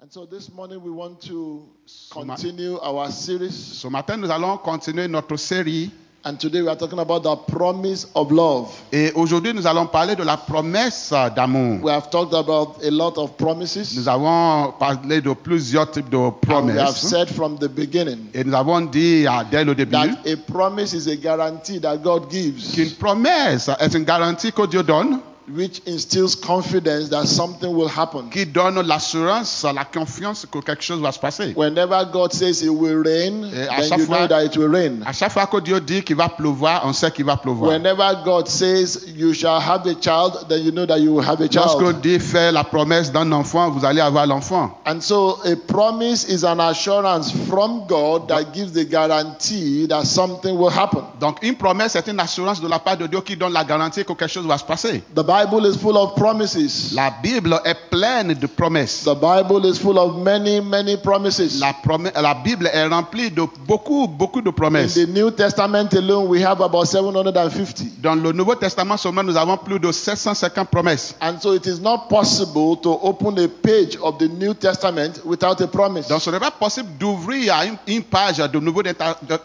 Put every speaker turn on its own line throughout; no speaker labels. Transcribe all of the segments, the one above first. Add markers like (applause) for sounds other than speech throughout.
And so this morning we want to continue our series.
Ce matin, nous allons continuer notre série.
And today we are talking about the promise of love.
Et aujourd'hui, nous allons parler de la promesse d'amour.
We have talked about a lot of promises.
Nous avons parlé de plusieurs types de
And we have said from the beginning
Et nous avons dit ah, dès le début
that a promise is a guarantee that God gives,
qu'une promesse est une garantie que Dieu donne,
which instills confidence that something will happen.
qui donne l'assurance, la confiance que quelque chose va se passer.
Whenever God says it will rain,
Et
then you
fois-
know that it will rain.
À chaque fois que Dieu dit qu'il va pleuvoir, on sait qu'il va pleuvoir.
Whenever God says you shall have a child, then you know that you will have a
Lorsque
child.
Dieu fait la promesse d'un enfant, vous allez avoir l'enfant.
And so a promise is an assurance from God that gives the guarantee that something will happen.
Donc une promesse est une assurance de la part de Dieu qui donne la garantie que quelque chose va se passer.
The Bible is full of promises.
La Bible est pleine de promesses.
The Bible is full of many, many promises.
La, promesse- la Bible est remplie de beaucoup, beaucoup de
In
promesses.
the New Testament alone, we have about 750.
Dans le Nouveau Testament seulement, nous avons plus de 750 promesses.
And so it is not possible to open a page of the New Testament without a promise.
Donc ce n'est pas possible d'ouvrir une, page du Nouveau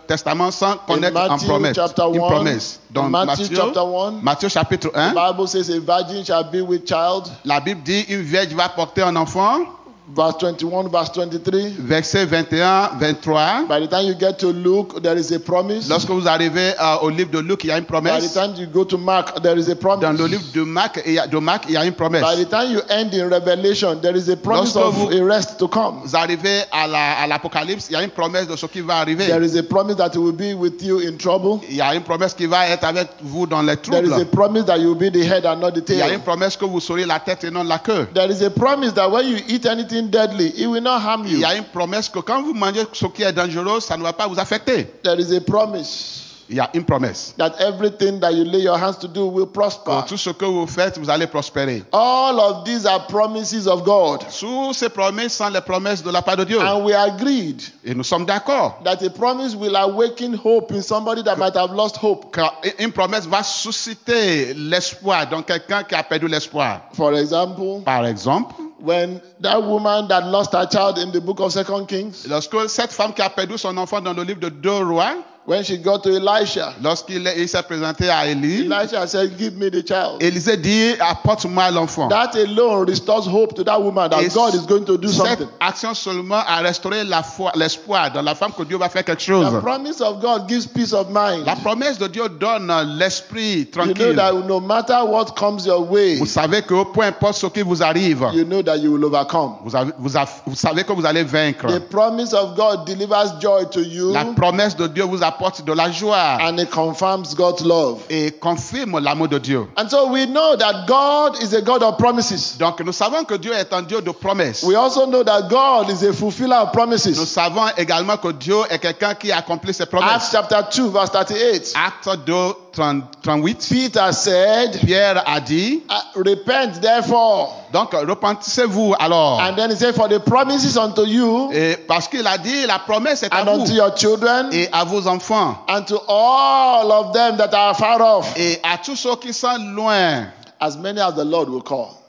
Testament sans connaître en
Matthew
promesse.
chapter
Une
1,
promesse. Dans
in Matthew
Matthieu,
chapter 1,
Matthieu chapitre
the
1,
Bible says a virgin shall be with child.
la Bible dit une vierge va porter un enfant.
Verse 21, verse 23.
Verset 21, 23.
By the time you get to Luke, there is a promise.
Lorsque vous arrivez euh, au livre de Luc, il y a une
By the
promesse.
time you go to Mark, there is a promise.
Dans le livre de Marc, il y a, de Marc, il y a une promesse.
By the time you end in Revelation, there is a promise
Lorsque
of
vous-
a rest to come.
Vous arrivez à la- à l'Apocalypse, il y a une promesse de ce qui va arriver.
There is a promise that will be with you in trouble.
Il y a une promesse qui va être avec vous dans les
There is a
troubles.
promise that you will be the head and not the
Il y a une
tail.
promesse que vous serez la tête et non la queue.
There is a promise that when you eat anything deadly, it will not harm
Il
you.
y a une promesse que quand vous mangez ce qui est dangereux, ça ne va pas vous affecter.
There is a promise
Il y a une promesse.
that everything that you lay your hands to do will prosper.
Pour tout ce que vous faites, vous allez prospérer.
All of these are promises of God.
Sous ces promesses sont les promesses de la part de Dieu.
And we agreed
Et nous sommes d'accord.
that a promise will awaken hope in somebody that might have lost hope.
Une promesse va susciter l'espoir dans quelqu'un qui a perdu l'espoir.
For example,
Par exemple,
when that woman that lost her child in the book of Second Kings,
lorsque cette femme qui a perdu son enfant dans le livre de Deux Rois,
when she got to Elisha,
lorsqu'il est- il s'est présenté à Élie,
Elisha said, Give me the child.
Élisée dit apporte-moi l'enfant.
That alone restores hope to that woman that
Et
God is going to do
Cette
something.
action seulement a restauré la foi, l'espoir dans la femme que Dieu va faire quelque
The
chose.
promise of God gives peace of mind.
La promesse de Dieu donne l'esprit
You know
tranquille.
that no matter what comes your way,
Vous savez que peu importe ce qui vous arrive,
you know that you will overcome.
vous, avez- vous avez- vous savez que vous allez vaincre.
The promise of God delivers joy to you
La promesse de Dieu vous apporte de la joie
and it confirms God's love.
et confirme l'amour de Dieu.
And so we know that God is a God of promises.
Donc nous savons que Dieu est un Dieu de promesses.
We also know that God is a fulfiller of
Nous
promises.
savons également que Dieu est quelqu'un qui accomplit ses
Acts
promesses.
chapter 2, verse 38.
Acte 2, 30 38.
Peter said,
Pierre a dit,
"Uh, Repent therefore.
donc repentissez-vous alors.
And then he said, For the promises unto you
Et parce qu'il a dit, la promesse est à
and unto
vous
your children
et à vos enfants
and to all of them that are far off,
et à tous ceux qui sont loin.
as many as the Lord will call.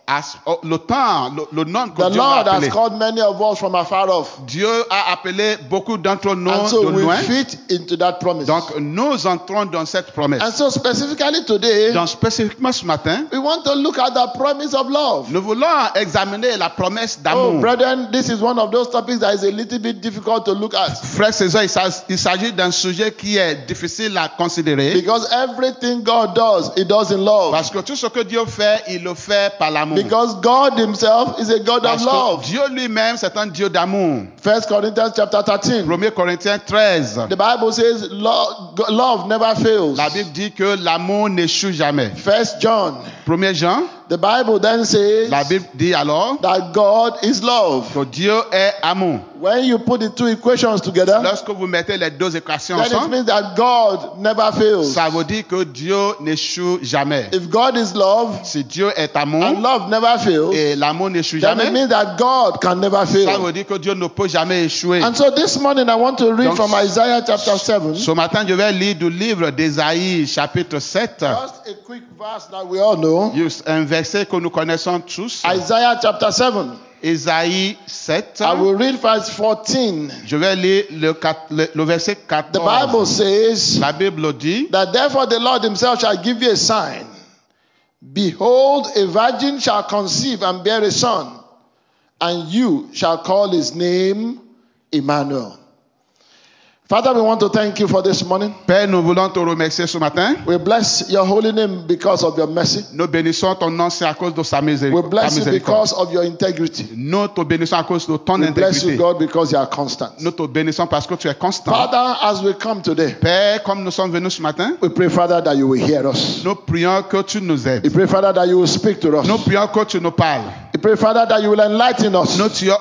Oh, le temps, le, le nom que
The
Dieu a
Lord has
appelé.
called many of us from afar off.
Dieu a appelé beaucoup d'entre nous
And so
de
we
loin.
fit into that promise.
Donc nous entrons dans cette promesse.
And so specifically today,
Donc spécifiquement ce matin,
we want to look at the promise of love.
nous voulons examiner la promesse
Oh,
d'amour.
brethren, this is one of those topics that is a little bit difficult to look at.
Frères et sœurs, il s'ag- il s'agit d'un sujet qui est difficile à considérer.
Because everything God does, He does in love.
Parce que tout ce que Dieu fait, il le fait par l'amour.
Because God Himself is a God of love.
Dieu lui-même, c'est un Dieu d'amour.
First Corinthians chapter 13.
1 Corinthiens 13.
The Bible says love, love never fails.
La Bible dit que l'amour n'échoue jamais.
First John.
1 Jean,
The Bible then says
la Bible dit alors
that God is love.
que Dieu est amour.
When you put the two equations together,
Lorsque vous mettez les deux équations
then it
ensemble,
means that God never fails.
ça veut dire que Dieu n'échoue jamais.
If God is love
Si Dieu est amour
and love never fails,
et l'amour n'échoue
then it
jamais,
means that God can never
ça veut dire que Dieu ne peut jamais échouer.
And so this morning I want to read
Donc,
from Isaiah chapter 7.
Ce matin, je vais lire du livre d'Ésaïe, chapitre 7.
Just a quick verse that we all know.
Un verset que nous connaissons tous.
Isaiah chapter 7.
Ésaïe 7.
I will read verse 14.
Je vais lire le, le- le verset
The
14.
Bible says
La Bible dit,
that therefore the Lord himself shall give you a sign. Behold, a virgin shall conceive and bear a son, and you shall call his name Emmanuel. Father, we want to thank you for this morning.
Père, nous voulons te remercier ce matin.
We bless your holy name because of your mercy.
Nous bénissons ton nom, c'est à cause de sa
We
miséricorde. ta
bless you because of your integrity.
Nous te bénissons à cause de ton
We bless you. God, because you are constant.
Nous te bénissons parce que tu es constant.
Father, as we come today,
Père, comme nous sommes venus ce matin,
we pray, Father, that you will hear us.
nous prions que tu nous aides.
We pray, Father, that you will speak to us.
Nous prions que tu nous parles.
Pray, Father, that you will enlighten us.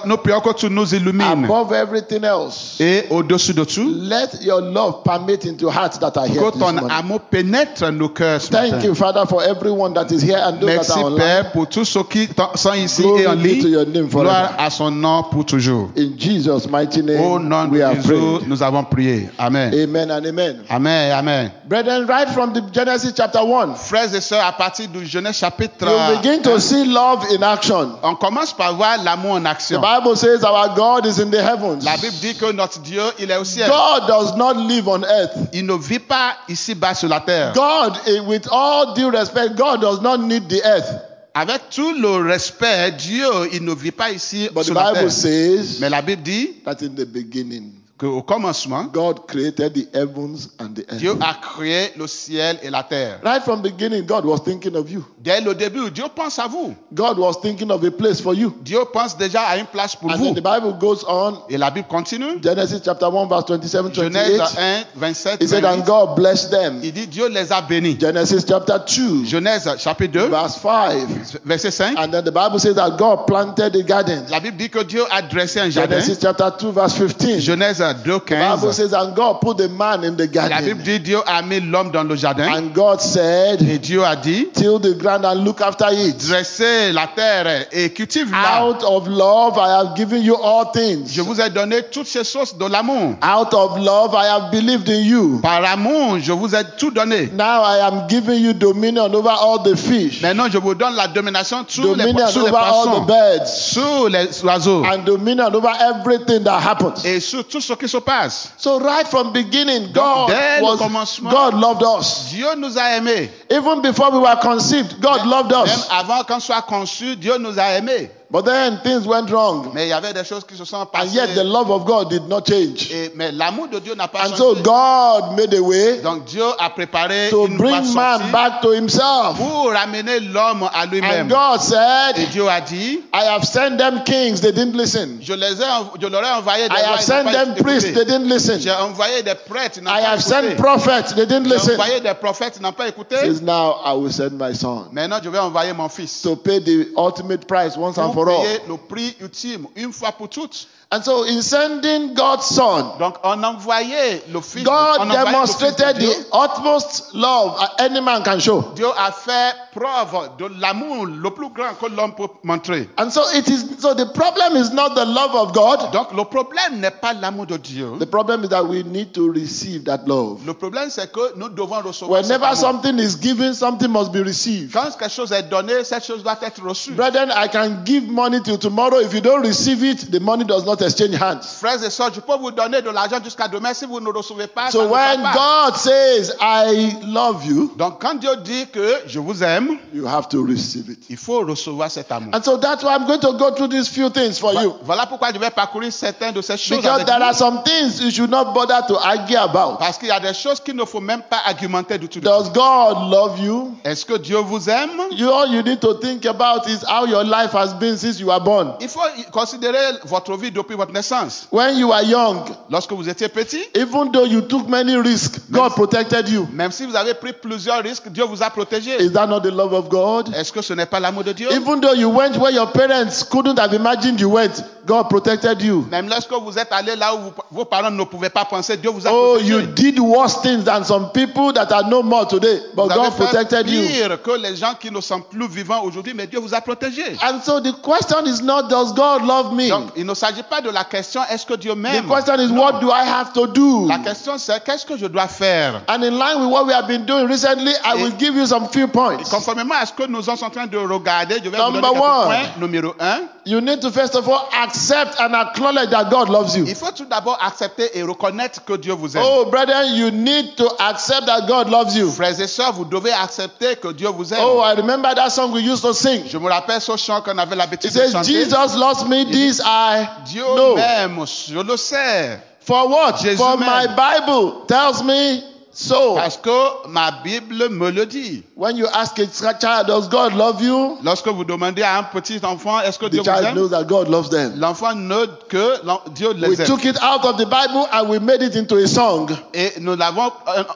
Nous, prions que tu nous illumines.
Above everything else,
Et au-dessus de tout,
let your love permeate into hearts that are here
que ton amour pénètre nos cœurs ce
Thank you, Father, for everyone that is here and those
Merci
that are online.
Père pour tous ceux qui sont ici
Glory
et en
be to your
ligne.
name forever.
Gloire à son nom pour toujours.
In Jesus' mighty name,
Au nom
we
de
are
Jésus, nous avons prié. Amen.
Amen and amen.
Amen. Amen.
Brethren, right from the Genesis chapter 1,
Frères et sœurs, à partir du Genèse chapitre,
you begin to see love in action.
On commence par voir l'amour en
The
action.
Bible says our God is in the heavens.
La Bible dit que notre Dieu, il est au ciel.
God does not live on earth.
Il ne vit pas ici-bas sur la terre.
God, eh, with all due respect, God does not need the earth.
Avec tout le respect, Dieu, il ne vit pas ici
But the
sur la
Bible
terre.
says
Mais la Bible dit
that in the beginning,
qu'au commencement,
God created the heavens and the
Dieu
earth.
a créé le ciel et la terre.
Right from beginning, God was thinking of you.
Dès le début, Dieu pense à vous.
God was thinking of a place for you.
Dieu pense déjà à une place pour
And
vous.
then the Bible goes on,
Et la Bible continue.
Genesis chapter 1, verse 27,
Genèse
28.
1, 27,
He said, and
28.
God blessed them.
Il dit Dieu les a bénis.
Genesis chapter 2,
Genèse chapitre 2,
verse 5.
verset 5.
And then the Bible says that God planted a garden.
La Bible dit que Dieu a dressé un jardin.
Genesis chapter 2, verse 15.
Genèse 2,
The Bible
15.
says, and God put the man in the
La Bible
garden.
dit Dieu a mis l'homme dans le jardin.
And God said,
Et Dieu a dit
till the ground and look after it.
dressez la terre et cultive-la.
Out of love, I have given you all things.
Je vous ai donné toutes ces sources de l'amour.
Out of love, I have believed in you.
Par amour, je vous ai tout donné.
Now I am giving you dominion over all the fish,
Maintenant, je vous donne la domination sur les,
dominion
sur les
over all
poissons,
the birds,
sur les oiseaux
and dominion over everything that happens.
et sur tout ce se passe.
So right from beginning,
Donc,
God
dès le
was
commencement,
God loved us.
Dieu nous a aimés.
Even before we were conceived, God loved
Même
us.
avant qu'on soit conçu, Dieu nous a aimés.
But then things went wrong,
Mais il y avait des choses qui se sont
and
passées.
yet the love of God did not change.
Et- mais l'amour de Dieu n'a pas
And
changé.
so God made a way
Donc Dieu a préparé
to
une
bring man back to himself.
pour ramener l'homme à lui-même.
And God
Et
said,
Dieu a dit,
I have sent them kings, they didn't listen.
je, les ai, je leur ai envoyé des
I have sent them priests, they didn't
J'ai
listen.
envoyé des prêtres, ils n'ont
I
pas
have
écouté.
sent prophets, they didn't
J'ai
listen.
envoyé des prophètes, ils n'ont pas écouté.
Says now I will send my son
Maintenant, je vais envoyer mon fils
to pay the ultimate price once and
pour le prix ultime, une fois pour toutes.
And so in sending God's son,
Donc, on envoyait le fils.
God
on envoyait le fils de
demonstrated
Dieu.
the utmost love any man can show.
Dieu a fait preuve de l'amour le plus grand que l'homme peut montrer.
And so it is so the problem is not the love of God.
Donc, le problème n'est pas l'amour de Dieu.
The problem is that we need to receive that love.
Le problème, c'est que nous devons recevoir cet
Whenever
amour.
something is given, something must be received.
Quand quelque chose est donné, cette chose doit être reçue.
Brethren, I can give money till tomorrow. If you don't receive it, the money does not exchange hands.
Frères et sœurs, je peux vous donner de l'argent jusqu'à demain. Si vous ne recevez pas,
So when
pas.
God says, I love you,
Donc, quand Dieu dit que je vous aime,
you have to receive it.
il faut recevoir cet amour.
And so that's why I'm going to go through these few things for you.
Voilà pourquoi je vais parcourir certaines de ces choses
Because
avec
there
vous.
are some things you should not bother to argue about.
Parce qu'il y a des choses qu'il ne faut même pas argumenter du tout.
Does. God love you?
Est-ce que Dieu vous aime?
You, all you need to think about is how your life has been since you were born.
Il faut considérer votre vie depuis votre naissance.
When you were young,
Lorsque vous étiez petit,
even though you took many risks, God protected you.
même si vous avez pris plusieurs risques, Dieu vous a protégé.
Is that not the love of God?
Est-ce que ce n'est pas l'amour de Dieu?
Even though you went where your parents couldn't have imagined you went, God protected you.
Même lorsque vous êtes allé là où vous- vos parents ne pouvaient pas penser, Dieu vous a
Oh,
protégé.
you did worse things than some people that are no more today, but
vous avez
God
fait
protected you.
pire que les gens qui ne sont plus vivants aujourd'hui, mais Dieu vous a protégé.
And so the question is not, does God love me?
Donc, il ne s'agit pas de la question est-ce que Dieu
The
m'aime
question is,
Non.
what do I have to do?
La question c'est qu'est-ce que je dois faire?
And in line with what we have been doing recently, I will give you some few
Et
points.
Conformément à ce que nous sommes en train de regarder, je vais vous
Number
donner quelques
one.
points. Numéro un,
You need to first of all accept and acknowledge that God loves you.
il faut tout d'abord accepter et reconnaître que Dieu vous aime.
Oh, brethren, you need to accept that God loves you.
Frères et sœurs, vous devez accepter que Dieu vous aime.
Oh, I remember that song we used to sing.
Je me rappelle ce chant qu'on avait l'habitude
It
de
says,
chanter.
Jesus loves me, this I
Dieu
know.
m'aime, je le sais.
For what?
Jésus
For my
m'aime.
Bible tells me so.
Parce que ma Bible me le dit.
When you ask a child, does God love you?
Lorsque vous demandez à un petit enfant, est-ce que
The
Dieu vous
child
aime?
knows that God loves them.
L'enfant note que Dieu
We
les aime.
took it out of the Bible and we made it into a song
Et nous l'avons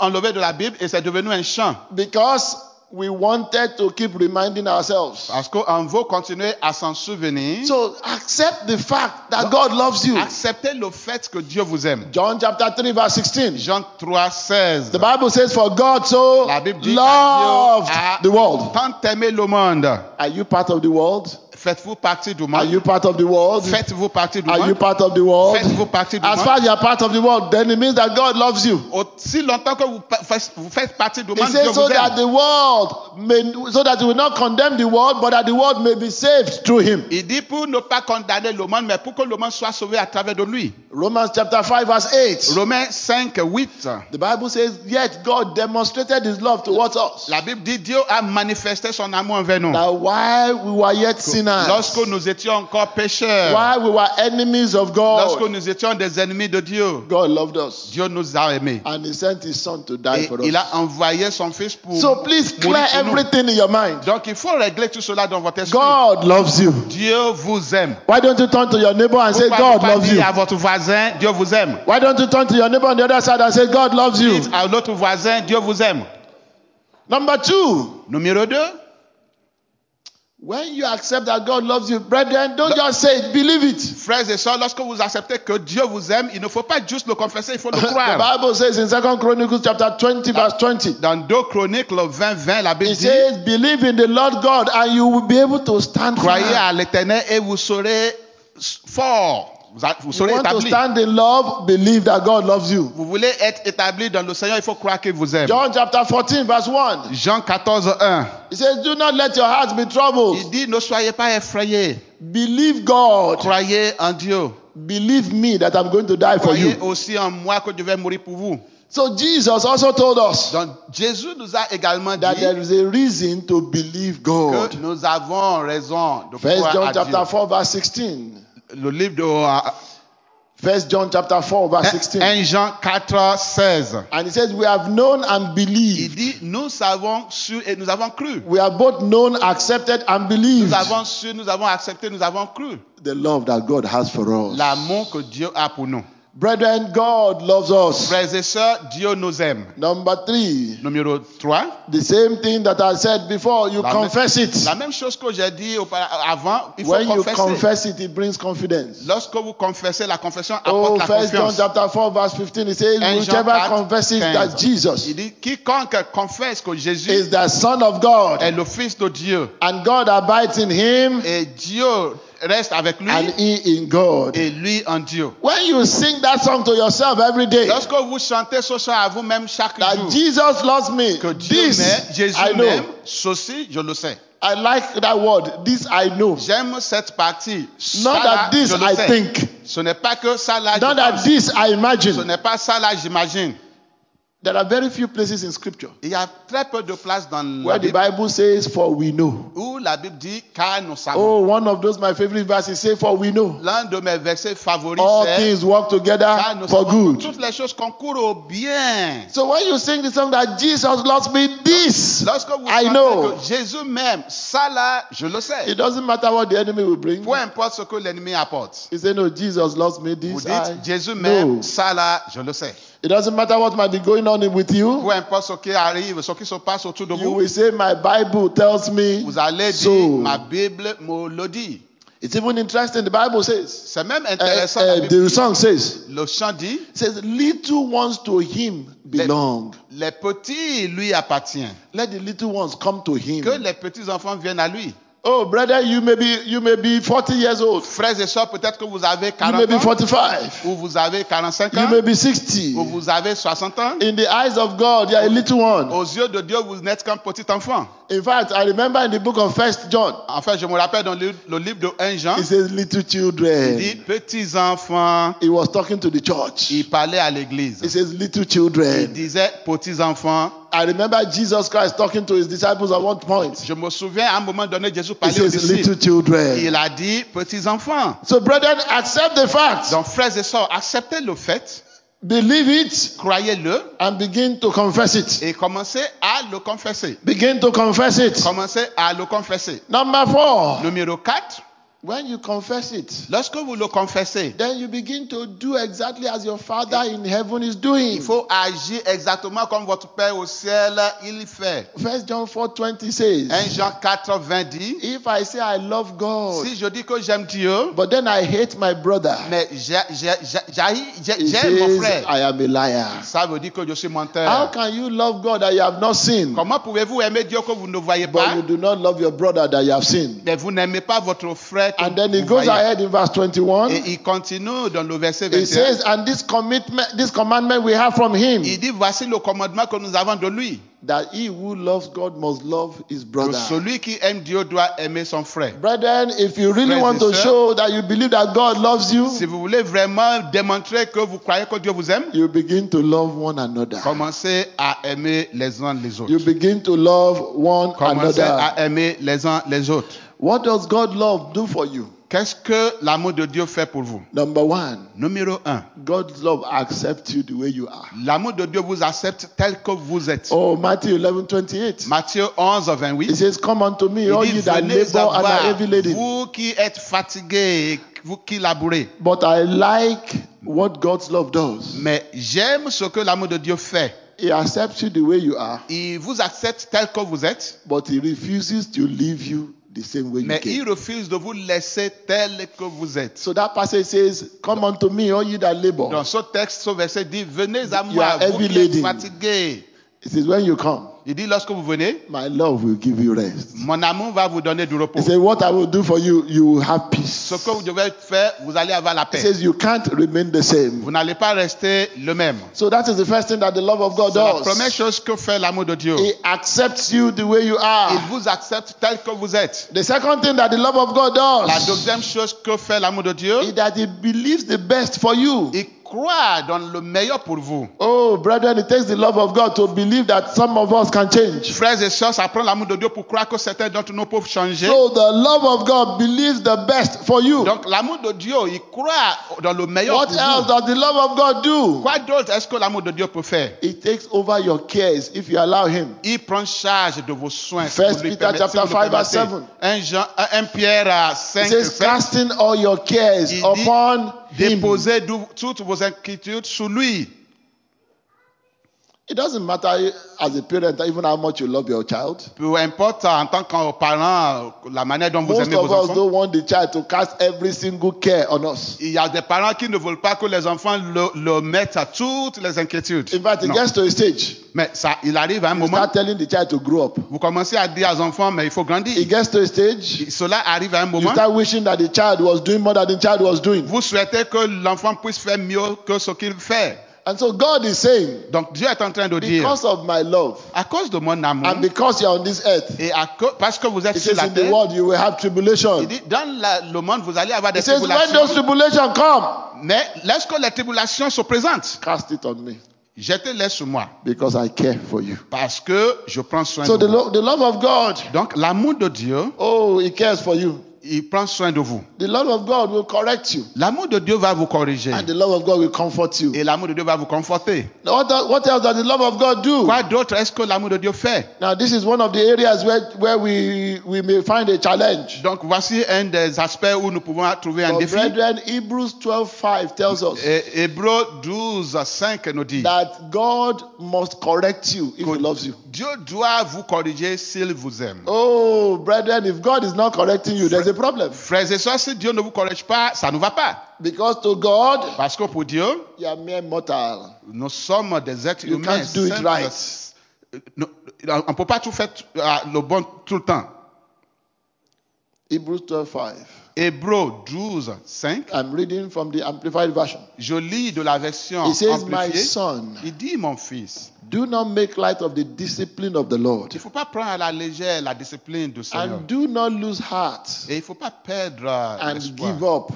en- enlevé de la Bible et c'est devenu un chant.
because we wanted to keep reminding ourselves.
Parce qu'on veut continuer à s'en souvenir.
So accept the fact that God loves you.
Acceptez le fait que Dieu vous aime.
John chapter 3, verse 16.
Jean 3, 16.
The Bible says, For God so
La Bible dit
loved
qu'à
the world.
tant aimé le monde.
Are you part of the world?
Faites-vous partie du
Are
monde.
you part of the world?
Faites-vous partie du
Are you
monde.
part of the world?
Faites-vous partie du
As
monde.
far as you are part of the world, then it means that God loves you.
Aussi longtemps que vous, faites- vous faites partie du
He
monde, Dieu
says
vous
so that
aime.
the world may, so that you will not condemn the world, but that the world may be saved through him.
Il dit pour ne pas condamner le monde, mais pour que le monde soit sauvé à travers de lui.
Romans chapter 5, verse 8.
Romains 5, 8.
The Bible says, Yet God demonstrated his love towards us.
La Bible dit Dieu a manifesté son amour envers nous.
That while we were yet sinners,
Lorsque nous étions encore pécheurs,
while we were enemies of
lorsque
God,
nous étions des ennemis de Dieu,
God loved us.
Dieu nous a aimés.
And he sent his son to die
Et
for
il
us.
a envoyé son fils pour
So please
mourir
clear everything in your mind.
Donc il faut régler tout cela dans votre esprit.
God loves you.
Dieu vous aime.
Why don't you turn to your neighbor and say,
Pourquoi ne
God
pas
loves you?
à votre voisin, Dieu vous aime.
Why don't you turn to your neighbor on the other side and say, God loves you?
Dites à l'autre voisin, Dieu vous aime.
Number two,
Numéro 2,
when you accept that God loves you, brethren, don't just say it, believe it.
frères et sœurs, lorsque vous acceptez que Dieu vous aime, il ne faut pas juste le confesser, il faut le (laughs) croire. The.
Bible says in 2 Chronicles chapter 20, verse 20,
Dans 2 Chroniques, le 20, 20, la Bible
it
dit,
says, Believe in the Lord God and you will be able to stand
croyez à l'éternel et vous serez fort. Vous, a- vous
You
serez
to
établi.
stand in love, believe that God loves you.
Vous voulez être établi dans le Seigneur, il faut croire qu'il vous aime.
John chapter 14, verse 1,
Jean 14, 1.
it says, Do not let your hearts be troubled.
Il dit, ne soyez pas effrayés.
Believe God.
Croyez en Dieu.
Believe me that I'm going to die for
Croyez
you.
aussi en moi que je vais mourir pour vous.
So Jesus also told us
Donc Jésus nous a également
that
dit
there is a reason to believe God.
que nous avons raison de
First
croire
John
à
chapter
Dieu.
4, verse 16.
Le livre de euh,
First John chapter 4, verse 16.
1 Jean 4, 16.
And it says, We have known and
Il
believed.
dit, nous avons su et nous avons cru.
We have both known, accepted, and believed
Nous avons su, nous avons accepté, nous avons cru.
the love that God has for us.
L'amour que Dieu a pour nous.
Brethren, God loves us.
Frères et sœurs, Dieu nous aime.
Number three,
Numéro 3.
the same thing that I said before, you
La
confess
même,
it.
la même chose que j'ai dit avant, il faut
When you confess it, it brings confidence.
Lorsque vous confessez, la confession
Oh,
apporte la
First John
confiance.
chapter 4, verse 15, it says, Whichever
4,
confesses
15.
that Jesus
Il dit, quiconque confesse que Jésus
is the Son of God
est le Fils de Dieu
and God abides in him
et Dieu reste avec lui
and he in God.
et lui en Dieu.
When you sing that song to yourself every day,
Lorsque vous chantez ce chant à vous-même chaque
that
jour,
Jesus loves me,
que Dieu
this
m'aime, Jésus
I
m'aime, ceci je le sais.
I like that word, this I know.
J'aime cette partie.
Not
Ça,
that this I think,
Ce n'est pas que ça là,
not that this I
Ce
imagine.
n'est pas ça là, j'imagine.
There are very few places in scripture
Il y a très peu de places dans la
where the
Bible
Bible says, For we know.
où la Bible dit car nous savons.
Oh, one of those my favorite verses say, For we know.
L'un de mes versets favoris
All
c'est
things work together for good.
toutes les choses concourent au bien.
So when you sing the song that Jesus loves me, this
Lorsque vous
I know.
que Jésus m'aime, ça là, je le sais.
It doesn't matter what the enemy will bring.
Peu importe ce que l'ennemi apporte.
He said, No, Jesus loves me,
Vous
this
dites,
I
Jésus
know.
ça là, je le sais.
It doesn't matter what might be going on with you.
Peu importe ce qui arrive, ce qui se passe autour de
You
vous,
will say, My Bible tells me
vous allez
so.
dire, ma Bible me le dit.
It's even interesting. The Bible says,
C'est même
uh,
intéressant.
uh,
Bible
the song says,
le chant dit,
says, little ones to him belong.
les petits lui appartiennent.
Let the little ones come to him.
Que les petits enfants viennent à lui.
Oh, brother, you may be you may be 40 years old.
Frères et sœurs, peut-être que vous avez
You
40
may be
ans,
45.
ou vous avez 45
You
ans,
may be 60.
ou vous avez 60 ans.
In the eyes of God, you are a little one.
Aux yeux de Dieu, vous n'êtes qu'un petit enfant.
In fact, I remember in the book of First John,
Enfin, je me rappelle dans le, le livre de 1 Jean,
it says little
il dit
children.
petits enfants.
He was talking to the church.
Il parlait à l'église.
He says little
Il
children.
disait petits enfants.
I remember Jesus Christ talking to his disciples at one point.
Je me souviens à un moment donné, Jésus parlait aux disciples.
little children.
Il a dit petits enfants.
So, brethren, accept the fact,
Donc, frères et sœurs, acceptez le fait,
believe it,
croyez-le
and begin to confess it.
et commencez à le confesser.
Begin to confess it.
Commencez à le confesser.
Number four,
Numéro 4,
when you confess it,
lorsque vous le confessez,
then you begin to do exactly as your Father in heaven is doing.
il faut agir exactement comme votre Père au ciel, il fait.
First John 4 20 says,
1 Jean 4, 20 dit,
If I say I love God,
si je dis que j'aime Dieu,
but then I hate my brother,
mais j'aime mon frère,
I am a liar.
ça veut dire que je suis
How
menteur.
can you love God that you have not seen,
Comment pouvez-vous aimer Dieu que vous ne voyez pas,
but you do not love your brother that you have seen?
mais vous n'aimez pas votre frère
And then he goes ahead in verse 21.
Et il continue dans le verset
He
21.
says, And this commitment, this commandment we have from him,
Il dit, voici le commandement que nous avons de lui.
that he who loves God must love his
Que
brother.
celui qui aime Dieu doit aimer son frère.
Brethren, if you really
Frères
want to
sœurs,
show that you believe that God loves you,
Si vous voulez vraiment démontrer que vous croyez que Dieu vous aime,
you begin to love one another.
commencez à aimer les uns les autres.
You begin to love one
Commencez
another.
à aimer les uns les autres.
What does God love do for you?
Qu'est-ce que l'amour de Dieu fait pour vous?
Number one,
Numéro un,
God's love accepts you the way you are.
l'amour de Dieu vous accepte tel que vous êtes.
Oh, Matthew 11 28.
Matthieu 11,
It
28.
says, Come unto me, all ye that labor and are heavy laden.
vous qui êtes fatigués, vous qui labourez.
But I like what God's love does.
Mais j'aime ce que l'amour de Dieu fait.
He accepts you the way you are,
Il vous accepte tel que vous êtes,
but he refuses to leave you the same way you
mais il refuse de vous laisser tel que vous êtes.
So that passage says, Come unto me, all ye that labor.
Dans ce texte, ce verset dit, venez à
You
moi, vous qui êtes fatigués.
It says, When you come,
Il dit, lorsque vous venez,
my love will give you rest.
mon amour va vous donner du repos.
He said, What I will do for you, you will have peace.
Ce que vous devez faire, vous allez avoir la
He
paix.
says, You can't remain the same.
Vous n'allez pas rester le même.
So that is the first thing that the love of God
C'est la première
does.
chose que fait l'amour de Dieu.
He accepts you the way you
Il
are.
vous accepte tel que vous êtes.
The second thing that the love of God
La
does
deuxième chose que fait l'amour de Dieu,
is that He believes the best for you.
il croit dans le meilleur pour vous.
Oh, brethren, it takes the love of God to believe that some of us can change.
Frères et sœurs, ça prend l'amour de Dieu pour croire que certains d'entre nous peuvent changer.
So the love of God believes the best for you.
Donc l'amour de Dieu, il croit dans le meilleur
What
pour
else
vous.
does the love of God do?
Quoi d'autre est-ce que l'amour de Dieu peut faire?
It takes over your cares if you allow Him.
Il prend charge de vos soins. si
First
vous lui
Peter
permettez-
chapter
si vous le
5 verse
permettez.
7.
Un, Jean, un- un Pierre à
It
5,
says,
7.
casting all your cares upon.
Déposez toutes vos inquiétudes sur lui.
It doesn't matter as a parent, even how much you love your child.
Peu importe en tant que parent, la manière dont vous
Most
aimez
of
vos
us
enfants.
don't want the child to cast every single care on us.
Il y a des parents qui ne veulent pas que les enfants le, le mettent à toutes les inquiétudes.
In fact, it
Non.
gets to a stage.
Mais ça, il arrive à un
You
moment,
start telling the child to grow up.
vous commencez à dire aux enfants, mais il faut grandir.
It gets to a stage.
Cela arrive à un
You
moment,
start wishing that the child was doing more than the child was doing.
vous souhaitez que l'enfant puisse faire mieux que ce qu'il fait.
And so God is saying,
Donc Dieu est en train de dire,
because of my love
à cause de mon amour,
and because you're on this earth,
et à parce que vous êtes sur
says
la
in the
terre,
world you will have tribulation.
il dit, dans la- le monde, vous allez avoir des
It says when those
tribulations.
tribulations come,
Mais lorsque les tribulations se présentent,
cast it on me
jetez-les sur moi.
because I care for you.
Parce que je prends soin
So
de
the,
vous.
the love of God,
Donc l'amour de Dieu,
oh, He cares for you.
Il prend soin de vous.
The love of God will correct you,
L'amour de Dieu va vous corriger.
and the love of God will comfort you.
Et l'amour de Dieu va vous conforter.
What, what else does the love of God do?
Quoi d'autre est-ce que l'amour de Dieu fait?
Now, this is one of the areas where, where we, we may find a challenge.
Donc voici un des aspects où nous pouvons trouver un défi.
brethren, Hebrews 12:5 tells us
Et Hébreux 12, 5 nous dit
that God must correct you if He loves you.
Dieu doit vous corriger s'il vous aime.
Oh, brethren, if God is not correcting you, there's a problem.
Frères et sœurs, si Dieu ne vous corrige pas, ça ne va pas.
Because to God,
Parce que pour Dieu,
you are mere mortal.
nous sommes des êtres
You
humains.
can't do it right.
Nous- On ne peut pas tout faire euh, le bon tout le temps.
Hebrews 12 5.
Hébreux 12, 5.
I'm reading from the Amplified Version.
Je lis de la version
It says, My
amplifiée.
son,
Il dit, mon fils,
do not make light of the discipline of the Lord,
il ne faut pas prendre à la légère la discipline du Seigneur.
and do not lose heart
Et il ne faut pas perdre euh,
and
l'espoir.
give up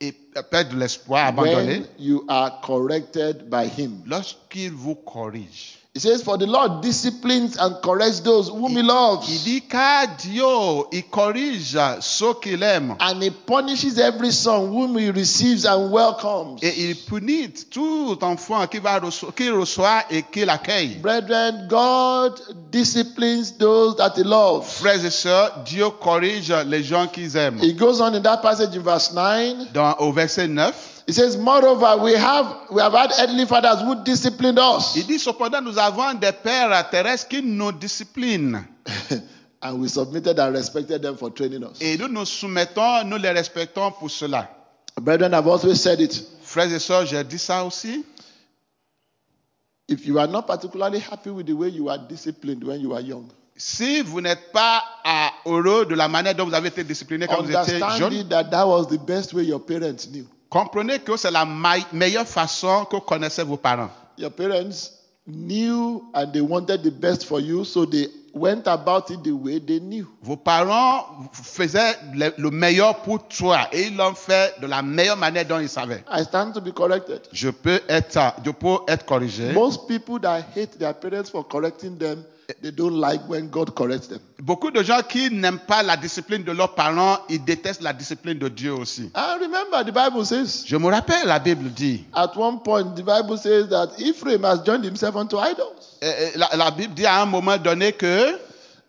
Et euh, perdre l'espoir, abandonner,
when you are corrected by him.
lorsqu'il vous corrige.
It says, For the Lord disciplines and corrects those whom he loves,
Il dit car Dieu, il corrige ceux qu'il aime.
and he punishes every son whom he receives and welcomes.
Et il punit tout enfant qui va qu'il reçoit et qu'il accueille.
Brethren, God disciplines those that he loves.
Frères et sœurs, Dieu corrige les gens qu'il aime.
He goes on in that passage in verse 9.
Dans, au verset 9,
He says, Moreover, we have we have had earthly fathers who disciplined us.
il dit cependant nous avons des pères terrestres qui nous disciplinent. (laughs)
and we submitted and respected them for training us.
Et nous nous soumettons, nous les respectons pour cela.
Brethren, I've always said it.
Frères et sœurs, j'ai dit ça aussi.
If you are not particularly happy with the way you are disciplined when you are young,
Si vous n'êtes pas ah, heureux de la manière dont vous avez été discipliné quand vous étiez jeune,
it that that was the best way your parents knew.
Comprenez que c'est la meilleure façon que connaissaient vos parents.
Your parents knew and they wanted the best for you, so they went about it the way they knew.
Vos parents faisaient le, le meilleur pour toi et ils l'ont fait de la meilleure manière dont ils savaient.
I stand to be corrected.
Je peux être, je peux être corrigé.
Most people that hate their parents for correcting them, they don't like when God corrects them.
Beaucoup de gens qui n'aiment pas la discipline de leurs parents, ils détestent la discipline de Dieu aussi.
And remember, the Bible says,
Je me rappelle, la Bible dit,
at one point, the Bible says that Ephraim has joined himself unto idols.
euh, euh, la, la Bible dit à un moment donné que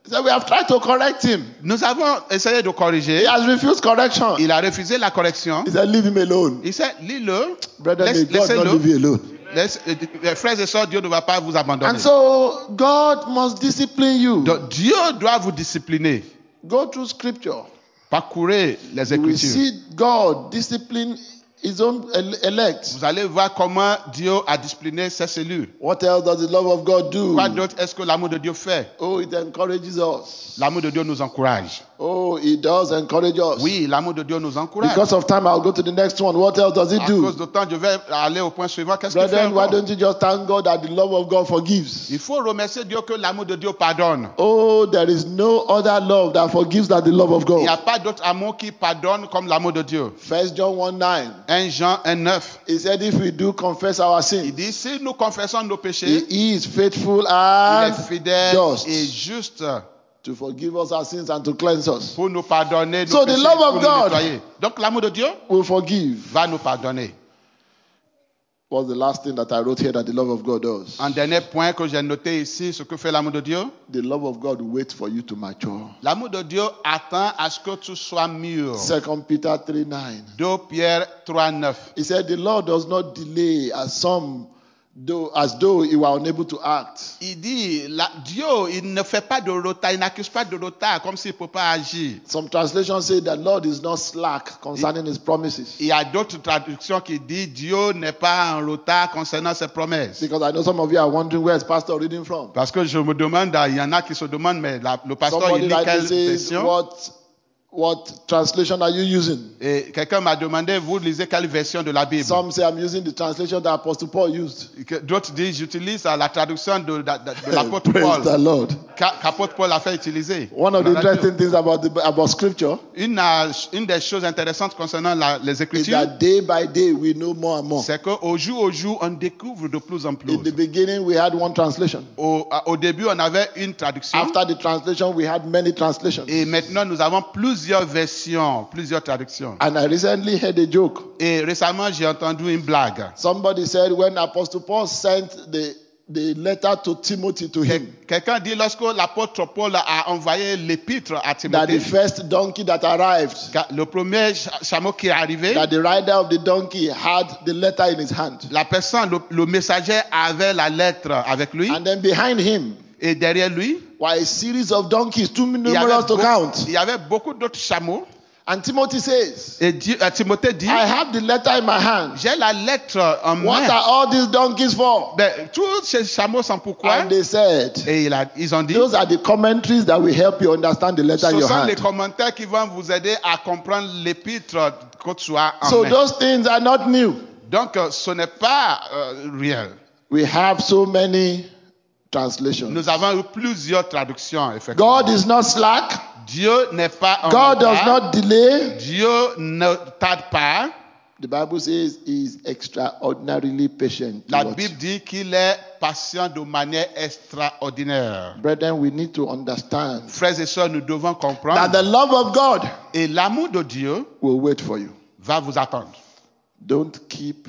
So we have tried to correct him.
nous avons essayé de
He
corriger.
has refused correction.
Il a refusé la correction.
He said, Leave him alone.
Il sait, lis-le,
Brother,
laisse-
may God not leave you alone.
Euh, frères et sœurs, Dieu ne va pas vous abandonner.
And so God must discipline you.
Donc, Dieu doit vous discipliner.
Go through scripture.
Parcourez les
You
Écritures.
see God discipline his own el- elect.
Vous allez voir comment Dieu a discipliné ses cellules.
What else does the love of God do?
Quoi d'autre est-ce que l'amour de Dieu fait?
Oh, it encourages us.
L'amour de Dieu nous encourage.
Oh, it does encourage us.
Oui, l'amour de Dieu nous encourage.
Because of time, I'll go to the next one. What else does it
À
do?
cause de temps, je vais aller au point suivant. Qu'est-ce qu'il fait
why don't you just thank God that the love of God forgives?
Il faut remercier Dieu que l'amour de Dieu pardonne.
Oh, there is no other love that forgives than the love of
Il n'y a
God.
pas d'autre amour qui pardonne comme l'amour de Dieu.
First John 1 9.
1 Jean 1, 9.
He said, If we do confess our
Il
sins,
dit, si nous confessons nos péchés,
He is faithful
il
and
est fidèle
just
et juste
to forgive us our sins and to cleanse us.
pour nous pardonner nos
So the
péchés,
love
pour
of God-
nettoyer. Donc l'amour de Dieu
Will forgive.
va nous pardonner.
What's the last thing that I wrote here that the love of God does?
Un dernier point que j'ai noté ici, ce que fait l'amour de Dieu.
The love of God waits for you to mature.
L'amour de Dieu attend à ce que tu sois mûr.
Second Peter 3 9.
2 Pierre 3, 9.
He said, The Lord does not delay as some though as though he were unable to act.
Il dit, la- Dieu, il ne fait pas de retard, il n'accuse pas de retard comme s'il ne peut pas agir.
Some translations say that Lord is not slack concerning his promises.
Il y a d'autres traductions qui disent Dieu n'est pas en retard concernant ses promesses.
Because I know some of you are wondering where is Pastor reading from.
Parce que je me demande, il y en a qui se demandent, mais la- le pasteur, il
Somebody
lit quelle
rightly says,
version?
what, what translation are you using?
Et quelqu'un m'a demandé, vous lisez quelle version de la Bible?
Some say I'm using the translation that Apostle Paul used.
D'autres disent, j'utilise euh, la traduction de, de- de- l'apôtre (laughs)
Praise the
Paul,
Lord.
qu'a- qu'apôtre Paul a fait utiliser.
One of the interesting things about the, about Scripture
Une, euh, une des choses intéressantes concernant la- les
is
Écritures,
that day by day we know more and more.
c'est qu'au jour au jour, on découvre de plus en plus.
In the beginning, we had one translation.
Au, à- au début, on avait une traduction.
After the translation, we had many translations.
Et maintenant, nous avons plusieurs versions, plusieurs traductions.
And I recently heard a joke.
Et récemment, j'ai entendu une blague.
Somebody said when Apostle Paul sent the, the letter to Timothy to him,
Quelqu'un dit lorsque l'apôtre Paul a envoyé l'épître à
that
Timothée,
the first donkey that arrived,
le premier cha- chameau qui est arrivé,
that the rider of the donkey had the letter in his hand.
la personne, le, le messager avait la lettre avec lui.
And then behind him
Et derrière lui,
were a series of donkeys, too
il y avait,
numerous to count.
il y avait beaucoup d'autres chameaux.
And Timothy says,
Et Dieu- euh, Timothée dit,
I have the letter in my hand.
j'ai la lettre en
What
main.
are all these donkeys for?
Ben, tous ces chameaux sont pourquoi
And they said,
Et il a- ils ont dit,
Those are the commentaries that will help you understand the letter in
ce
your
sont les
hand.
commentaires qui vont vous aider à comprendre l'épître que tu as en
So
main.
those things are not new.
Donc, euh, ce n'est pas euh, réel.
We have so many translations.
Nous avons eu plusieurs traductions, effectivement.
God is not slack.
Dieu n'est pas en
God does not delay.
Dieu ne tarde pas.
The Bible says he is extraordinarily patient.
La Bible dit qu'il est patient de manière extraordinaire.
Brethren, we need to understand
Frères et sœurs, nous devons
that
comprendre.
the love of God
Et l'amour de Dieu
will wait for you.
va vous attendre.
Don't keep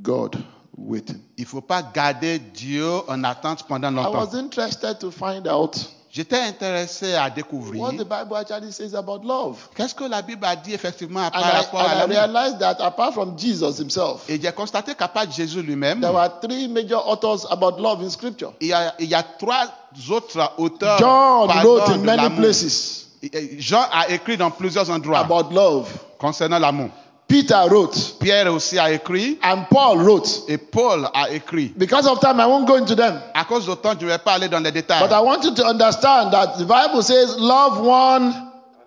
God waiting.
Il ne faut pas garder Dieu en attente pendant
I
longtemps.
was interested to find out
J'étais intéressé à découvrir
what the Bible actually says about love.
qu'est-ce que la Bible a dit effectivement
And
par
I,
rapport
and
à
I
l'amour.
realized that apart from Jesus himself,
Et j'ai constaté qu'à part Jésus lui-même,
there were three major authors about love in Scripture.
il y, a, il y a trois autres auteurs
John
parlant
wrote in
de
many
l'amour.
places
Jean a écrit dans plusieurs endroits
about love.
concernant l'amour.
Peter wrote,
Pierre aussi a écrit
and Paul wrote.
et Paul a écrit.
Because of time, I won't go into them.
À cause de temps, je ne vais pas aller dans les détails.
But I want you to understand that the Bible says, love one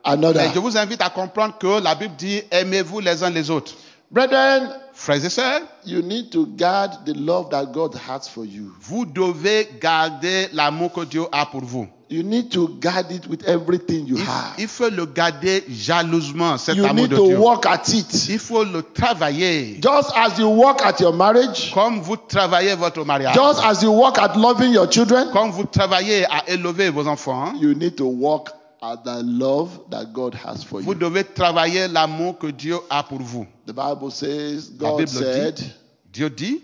Mais
another.
je vous invite à comprendre que la Bible dit aimez-vous les uns les autres.
Brethren,
Frères et sœurs,
you need to guard the love that God has for you.
vous devez garder l'amour que Dieu a pour vous.
You need to guard it with everything you
Il,
have.
il faut le garder jalousement, cet
You
amour
need
de
to
Dieu.
work at it.
Il faut le travailler.
Just as you work at your marriage,
Comme vous travaillez votre mariage,
just as you work at loving your children,
comme vous travaillez à élever vos enfants,
you need to work at the love that God has for
vous
you.
devez travailler l'amour que Dieu a pour vous.
The Bible says,
La
God
Bible
said
dit, Dieu dit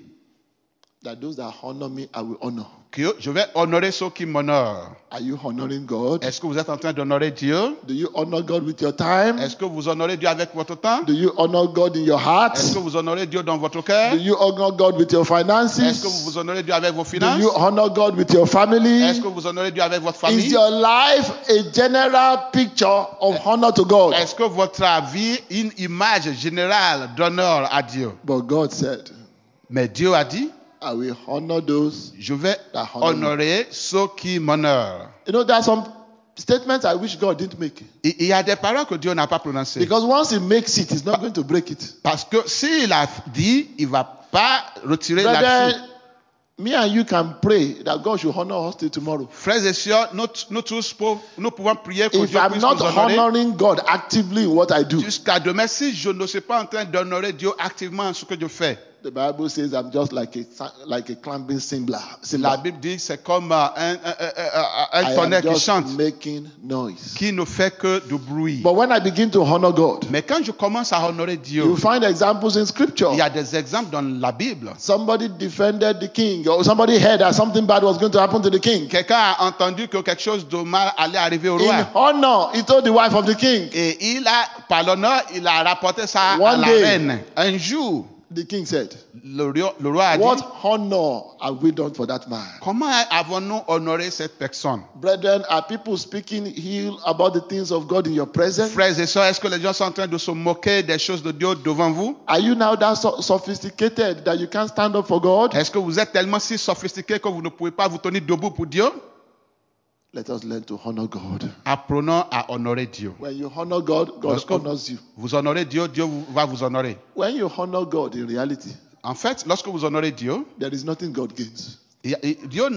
that those that honor me, I will honor.
Que je vais honorer ceux qui m'honorent.
Are you honoring God?
Est-ce que vous êtes en train d'honorer Dieu?
Do you honor God with your time?
Est-ce que vous honorez Dieu avec votre temps?
Do you honor God in your heart?
Est-ce que vous honorez Dieu dans votre cœur?
Do you honor God with your
Est-ce que
finances?
vous honorez Dieu avec vos
Do
finances?
you honor God with your family?
Est-ce que vous honorez Dieu avec votre
Is
famille?
your life a general picture of honor to God?
Est-ce que votre vie est une image générale d'honneur à Dieu?
But God said,
Mais Dieu a dit,
I will honor those.
je vais
That honor me.
honorer ceux qui m'honorent.
You know, there are some statements I wish God didn't make.
Il y a des paroles que Dieu n'a pas prononcées.
Because once He makes it, He's not going to break it.
Parce que s'il a dit, il ne va pas retirer la
Brother, me and you can pray that God should honor us till tomorrow.
Frères et sœurs, nous, nous tous pour- nous pouvons prier que
If
Dieu
I'm
puisse
not
nous honorer
honoring God actively in what I do,
jusqu'à demain. Si je ne suis pas en train d'honorer Dieu activement en ce que je fais,
the Bible says I'm just like a like a clambing cymbal.
la. Bible dit que c'est comme euh, un, un- un- un- tonnerre qui chante,
making noise.
qui ne fait que du bruit.
But when I begin to honor God,
Mais quand je commence à honorer Dieu,
you find examples in Scripture.
il y a des exemples dans la Bible.
Somebody defended the king, or somebody heard that something bad was going to happen to the king.
Quelqu'un a entendu que quelque chose de mal allait arriver au
In
roi.
honor, he told the wife of the king.
Et il a, par l'honneur, il a rapporté ça à
One
la
day.
reine. Un jour,
The king said,
le roi, le roi a dit,
What honor have we done for that man?
comment avons-nous honoré cette personne?
Brethren, are people speaking ill about the things of God in your presence?
Frères et sœurs, est-ce que les gens sont en train de se moquer des choses de Dieu devant vous?
Are you now that so- sophisticated that you can't stand up for God?
Est-ce que vous êtes tellement si sophistiqué que vous ne pouvez pas vous tenir debout pour Dieu?
Let us learn to honor God.
Apprenons à honorer Dieu.
When you honor God, God
Lorsque
honors you.
vous honorez Dieu, Dieu va vous honorer.
When you honor God in reality,
En fait, lorsque vous honorez Dieu,
there is nothing God gains.
Dieu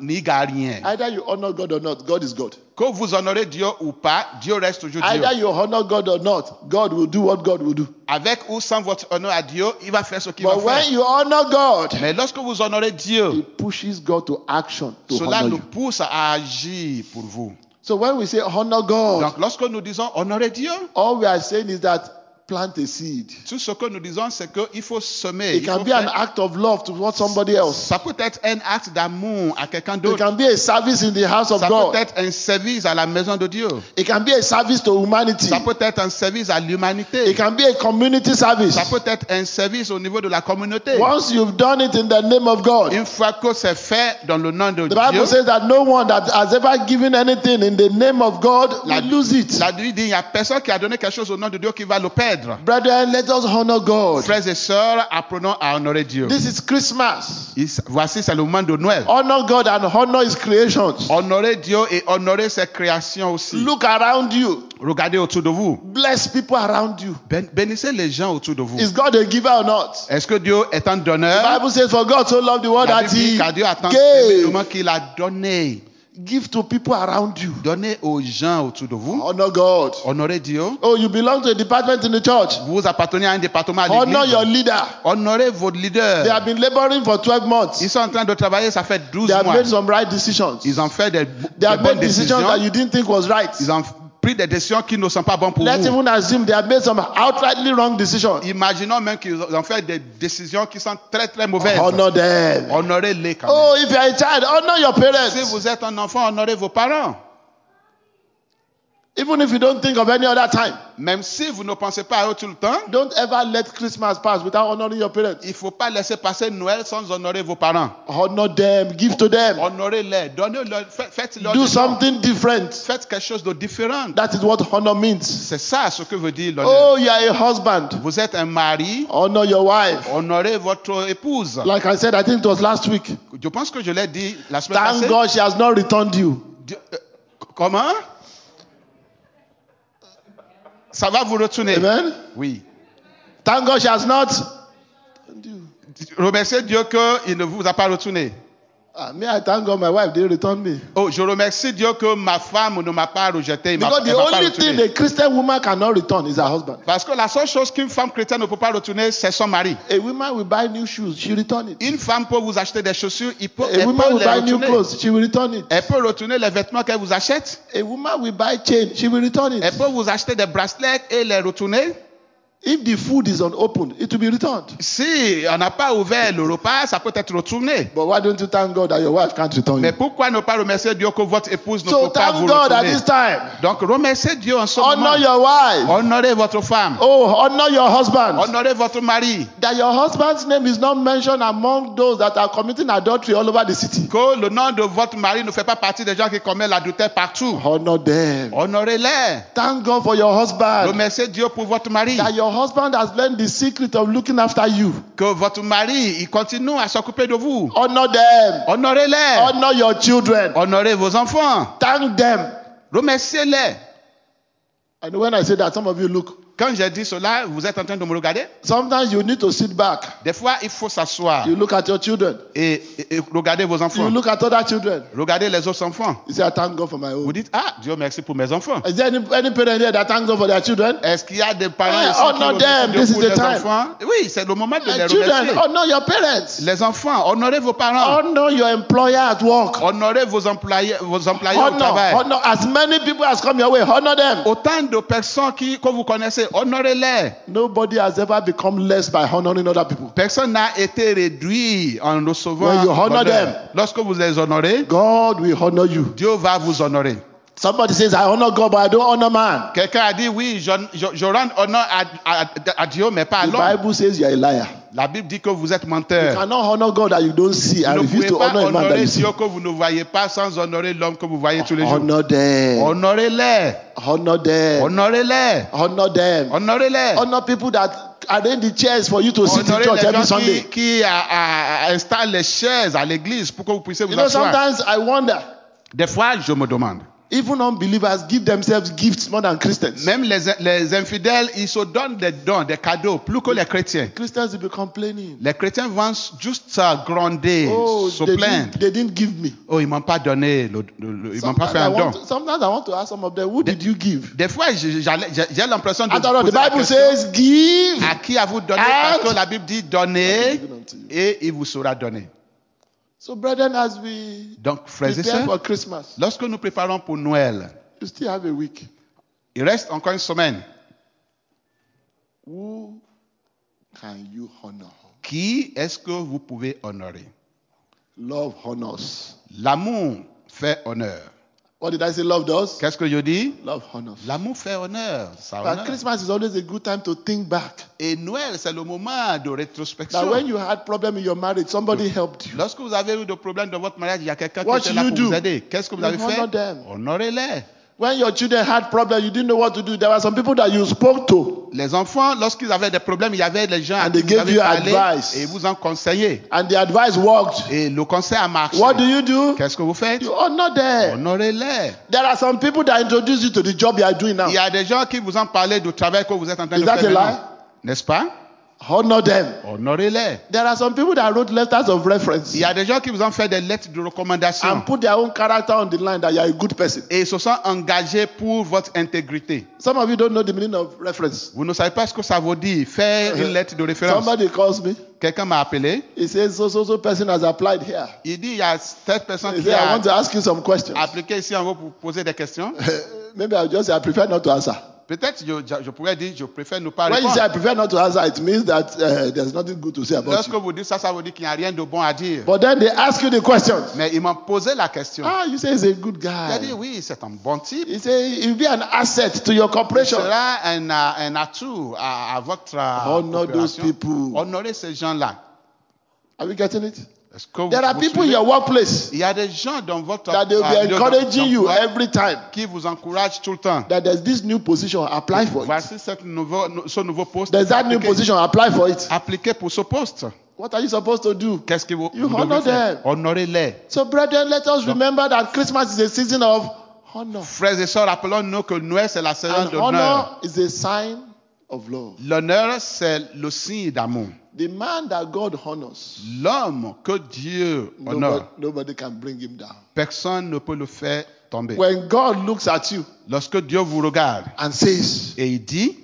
n'y gagne rien.
Either you honor God or not, God is God.
Que vous honorez Dieu ou pas, Dieu reste toujours Dieu.
Either you honor God or not, God will do what God will do.
Avec ou sans votre honneur à Dieu, il va faire ce qu'il va
when you honor God,
Mais lorsque vous honorez Dieu,
it pushes God to action to
cela nous pousse à agir pour vous.
So when we say honor God,
Donc lorsque nous disons honorer Dieu,
all we are saying is that plant a seed.
Tout ce que nous disons, c'est qu'il faut semer.
It
il
can
faut
be an
faire-
act of love towards somebody else.
Ça peut être un acte d'amour à quelqu'un
It
d'autre.
can be a service in the house of
Ça peut être un service à la maison de Dieu.
It can be a service to humanity.
Ça peut être un service à l'humanité.
It can be a community service.
Ça peut être un service au niveau de la communauté.
Once you've done it in the name of God,
Une fois que c'est fait dans le nom de
the Bible
Dieu,
says that no one that has ever given anything in the name of God
La-
will lose it.
la Bible dit il n'y a personne qui a donné quelque chose au nom de Dieu qui va le perdre.
Brethren, let us honor God.
Frères et sœurs, apprenons à honorer Dieu.
This is Christmas.
Voici, c'est le moment de Noël.
Honor God and honor His creations.
Honorer Dieu et honorer ses créations aussi.
Look around you.
Regardez autour de vous.
Bless people around you.
Ben- bénissez les gens autour de vous.
Is God a giver or not?
Est-ce que Dieu est un
The
donneur
Bible says, For God so loved the world that He
qu'à Dieu a tant aimé le
gave.
monde qu'il a donné.
Give to people around you.
Donnez aux gens autour de vous.
Honor God.
Honorez Dieu.
Oh, you belong to a department in the church.
Vous appartenez à un département à
Honor your
l'église.
leader.
Honorez votre leader.
They have been laboring for 12 months.
Ils sont en train de travailler, ça fait 12
They have
mois.
made some right decisions.
Ils ont fait des,
They
des
have
bonnes
made decisions that you didn't think was right.
Ils ont pris des décisions qui ne sont pas bonnes pour
Let's
vous.
even assume they have made some outrightly wrong decisions.
Imaginons même qu'ils ont fait des décisions qui sont très très mauvaises.
Honor them.
Honorez-les quand même.
Oh, if you are a child, honor your
Si
parents.
vous êtes un enfant, honorez vos parents.
Even if you don't think of any other time.
Même si vous ne pensez pas à eux tout le temps,
Don't ever let Christmas pass without honoring your parents.
il ne faut pas laisser passer Noël sans honorer vos parents.
Honor them. Give to them.
Honorez-les, donnez-leur, faites- faites-leur
Do something different.
Faites quelque chose de différent.
That is what honor means.
C'est ça ce que veut dire l'honneur.
Oh, you are a husband.
Vous êtes un mari,
Honor your wife.
honorez votre épouse.
Like I said, I think it was last week.
Je pense que je l'ai dit la semaine
Thank
passée.
God she has not returned you.
Dieu- euh, comment? Ça va vous retourner
Amen.
Oui.
Thank God she has not.
Remerciez Dieu qu'il ne vous a pas retourné.
Ah, me, I thank God my wife didn't return me.
Oh, je remercie Dieu que ma femme ne m'a pas rejeté.
Because the only thing a Christian woman cannot return is her husband.
Parce que la seule chose qu'une femme chrétienne ne peut pas retourner, c'est son mari.
A woman will buy new shoes, she return it.
Une femme peut vous acheter des chaussures, il peut,
A
elle
woman
peut
will
les
buy new
retourner.
clothes, she will return it.
Elle peut retourner les vêtements qu'elle vous achète.
A woman will buy chain, she will return it.
Elle peut vous acheter des bracelets et les retourner.
If the food is unopened, it will be returned.
Si on n'a pas ouvert le repas, ça peut être retourné.
But why don't you thank God that your wife can't return
Mais pourquoi ne pas remercier Dieu que votre épouse ne
So
peut pas vous
God at this time.
Donc remerciez Dieu en ce moment.
Honor your wife.
Honorez votre femme.
Oh, honor your husband.
Honorez votre mari.
That your husband's name is not mentioned among those that are committing adultery all over the city.
Que le nom de votre mari ne fait pas partie des gens qui commettent l'adultère partout.
Honor them.
Honorez-les.
Thank God for your husband.
Remerciez Dieu pour votre mari.
That your husband has learned the secret of looking after you.
Que votre mari, il continue à s'occuper de vous.
Honor them.
Honorez-les.
Honor your children.
Honorez vos enfants.
Thank them.
Remerciez-les.
And when I say that, some of you look.
Quand j'ai dit cela, vous êtes en train de me regarder?
Sometimes you need to sit back.
Des fois, il faut s'asseoir
You look at your children.
et, et- et regarder vos
You
enfants.
look at other children.
Regardez les autres enfants.
You say, I thank God for my
Vous
own.
dites, ah, Dieu merci pour mes enfants.
Is there any, any parent here that thank God for their children?
Est-ce qu'il y a des parents ici
honor
qui remercient
them. This is the
les
time.
enfants? Oui, c'est le moment de les
Uh, children,
remercier.
honor your parents.
Les enfants, honorez vos parents.
Honor your employer at work.
Honorez vos employés, vos employés au
Honor,
travail.
honor as many people as come your way. Honor them.
Autant de personnes qui, que vous connaissez, honorez-les.
Nobody has ever become less by honoring other people.
Personne n'a été réduit en recevant
When you honor them.
Lorsque vous les honorez,
God will honor you.
Dieu va vous honorer.
Somebody says, I honor God, but I don't honor man.
Quelqu'un a dit, oui, je, je- je rends honneur à, à- à Dieu, mais pas à
The
l'homme.
Bible says you are a liar.
La Bible dit que vous êtes
You
menteur.
cannot honor God that you don't see
Vous ne
refuse
pouvez
to
pas
honor
honorer
you.
Dieu que vous ne voyez pas sans honorer l'homme que vous voyez tous les jours.
Honor them.
Honorez-les.
Honor them.
Honorez-les.
Honor them.
Honorez-les.
Honor people that arrange the chairs for you to sit in church every
gens qui,
Sunday.
qui a- a- a- installent les chaises à l'église pour que vous puissiez vous
You know,
asseoir.
sometimes I wonder,
Des fois, je me demande.
Even unbelievers give themselves gifts more than Christians.
Même les, les infidèles, ils se donnent des dons, des cadeaux, plus que les chrétiens.
Christians will be complaining.
Les chrétiens vont juste gronder,
Oh,
se
they
plaindre.
didn't, they didn't give me.
Oh, ils m'ont pas donné, le- le- le- ils m'ont pas fait
I,
un don.
want to, sometimes I want to ask some of them, who did you give?
Des fois, j'ai l'impression de
the Bible says, give.
à qui a vous donné? Parce que la Bible dit
you.
et il vous sera donné.
So, brethren, as we
Donc, frères et
prepare
sœurs,
for Christmas,
lorsque nous préparons pour Noël,
you still have a week.
il reste encore une semaine.
Who can you honor?
Qui est-ce que vous pouvez honorer?
Love honors.
L'amour fait honneur.
What did I say? Love does?
Qu'est-ce que je dis
Love honors.
L'amour fait honneur. Ça
But
honore.
Christmas is always a good time to think back.
Et Noël, c'est le moment de
That
rétrospection.
when you had problem in your marriage, somebody helped you.
Lorsque vous avez eu des problèmes dans votre mariage, il y a quelqu'un qui était là pour
do?
vous aider. Qu'est-ce que vous
You
avez fait?
honor.
Honorez-les.
When your children had problem, you didn't know what to do. There were some people that you spoke to,
Les enfants, lorsqu'ils avaient des problèmes, il y avait des gens
And
qui
they gave you
parlé
advice.
et ils vous ont conseillé.
and the advice worked.
Et le conseil a marché.
What do you do?
Qu'est-ce que vous faites?
You honor them.
Honorez-les.
There are some people that introduce you to the job you are doing now.
Il y a des gens qui vous ont parlé du travail que vous êtes en train
Is
de
that
faire
a
maintenant.
lie?
N'est-ce pas?
Honor them.
Honorez-les.
There are some people that wrote letters of reference
Il y a des gens qui vous ont fait des lettres de recommandation
and put their own character on the line that you are a good person.
et ils se sont engagés pour votre intégrité.
Some of you don't know the meaning of reference.
Vous ne savez pas ce que ça veut dire, faire une lettre de référence.
Somebody calls me.
Quelqu'un m'a appelé.
He says, so, so, so person has applied here.
Il dit, il y a cette personne
He
qui
said, I
a
want to ask you some questions.
appliqué ici en haut pour poser des questions. (laughs)
Maybe I'll just say, I prefer not to answer.
Peut-être je, je pourrais dire, je préfère ne pas
When you say I
répondre.
prefer not to answer, it means that uh, there's nothing good to say about
Lorsque
you.
vous dites ça, ça veut dire qu'il n'y a rien de bon à dire.
But then they ask you the questions.
Mais ils m'ont posé la question.
Ah, you say he's a good
Il a dit,
guy.
oui, c'est un bon type.
He say he'll be an asset to your
Il
corporation.
sera un, euh, un atout à, à votre
Honor those
opération.
people.
Honorez ces gens-là.
Are we getting it?
Vous-
There are people in your workplace
Il y a des gens dans votre
that they will be
lieu
encouraging you every time
qui vous encouragent tout le temps.
that there's this new position. Apply for it.
Voici cette nouveau, ce nouveau poste.
There's that new position. Apply for it.
Appliquez pour ce poste.
What are you supposed to do?
Qu'est-ce que vous,
You
vous
honor them.
Honorez-les.
So, brethren, let us remember that Christmas is a season of honor.
Frères et sœurs, rappelons-nous que Noël, c'est la saison d'honneur.
honor is a sign.
L'honneur, c'est le signe d'amour.
The man that God honors,
L'homme que Dieu
nobody,
honore,
nobody can bring him down.
personne ne peut le faire tomber.
When God looks at you
Lorsque Dieu vous regarde
and says,
et il dit,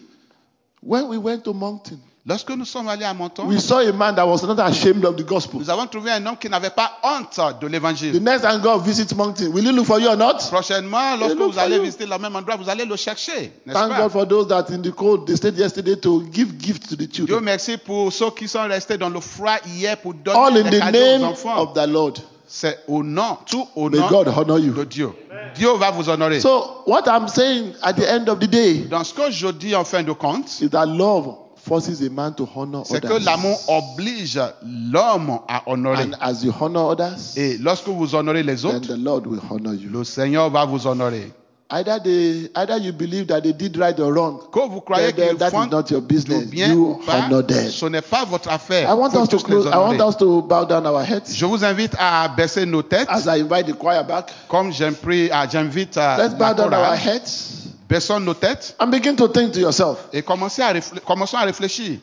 When we went to Mountain,
lorsque nous sommes allés à Monton,
we saw a man that was not ashamed of the gospel.
nous avons trouvé un homme qui n'avait pas honte de
The
l'évangile.
next time God visits Mountain, will he look for you or not?
Prochainement, lorsque
look
vous allez
you.
visiter le même endroit, vous allez le chercher. N'est-ce
Thank
pas?
God for those that in the cold they stayed yesterday to give gifts to the
Dieu
children.
merci pour ceux qui sont restés dans le froid hier pour
All
donner
in
des
the
cadeaux aux
name
enfants.
of the Lord.
C'est au nom, tout au
May
nom
God honor
de
you.
Dieu. Dieu va vous honorer.
So, what I'm saying at the end of the day
Dans ce que je dis en fin de compte,
is that love forces a man to honor
c'est que l'amour oblige l'homme à honorer.
And as you honor others,
Et lorsque vous honorez les
then
autres,
the Lord will honor you.
le Seigneur va vous honorer.
Either they, either you believe that they did right or wrong.
Que vous croyez qu'ils
that
font
is not your business.
bien
You
ou pas,
honor them.
ce n'est pas votre affaire.
I want us to
tous les
close. I want
honorer.
us to bow down our heads
Je vous invite à baisser nos têtes,
as I invite the choir back.
comme ah, j'invite à
Let's bow down our heads
Baissons nos têtes
and begin to think to yourself:
et commencez à commençons à réfléchir.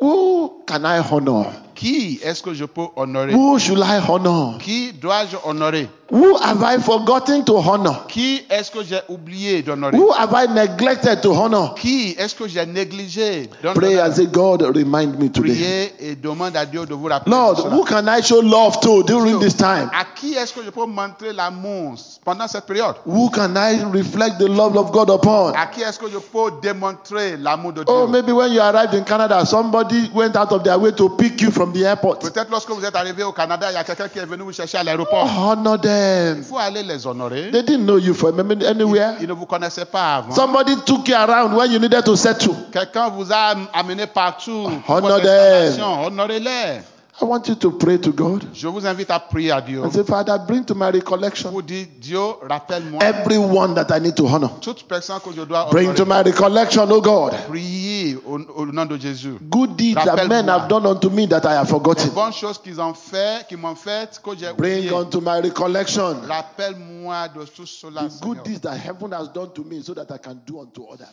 Who can I honor?
Qui est-ce que je peux honorer?
Who should I honor?
Qui dois-je honorer?
Who have I forgotten to honor?
Qui est-ce que j'ai oublié d'honorer
Who have I neglected to honor?
Qui est-ce que j'ai négligé
Pray
d'honorer
and say, God, remind me today.
Priez et demande à Dieu de vous rappeler.
Lord, who can I show love to during this time?
À qui est-ce que je peux montrer l'amour pendant cette période?
Who can I reflect the love of God upon?
À qui est-ce que je peux démontrer l'amour de Dieu?
Oh, maybe when you arrived in Canada, somebody went out of their way to pick you from the airport.
Peut-être lorsque vous êtes arrivé au Canada, il y a quelqu'un qui est venu vous chercher à l'aéroport.
Honor
Il
them.
faut aller les honorer.
They didn't know you from anywhere.
Ils ne vous connaissaient pas avant.
Somebody took you around when you needed to settle.
Quelqu'un vous a amené partout.
Honor them.
Honorez-les.
I want you to pray to God
Je vous invite à prier à Dieu.
and say, Father, bring to my recollection
dire, Dieu, rappelle-moi
everyone that I need to honor.
toute personne que je dois
Bring to
honorer.
my recollection, oh God,
Prier au, au nom de Jésus.
good deeds that men have done unto me that I have
Les
forgotten.
bonnes choses qu'ils ont fait, qu'ils m'ont fait, que j'ai
Bring
oublié.
unto my recollection
Rappelle-moi de tout cela,
the good deeds that heaven has done to me so that I can do unto others.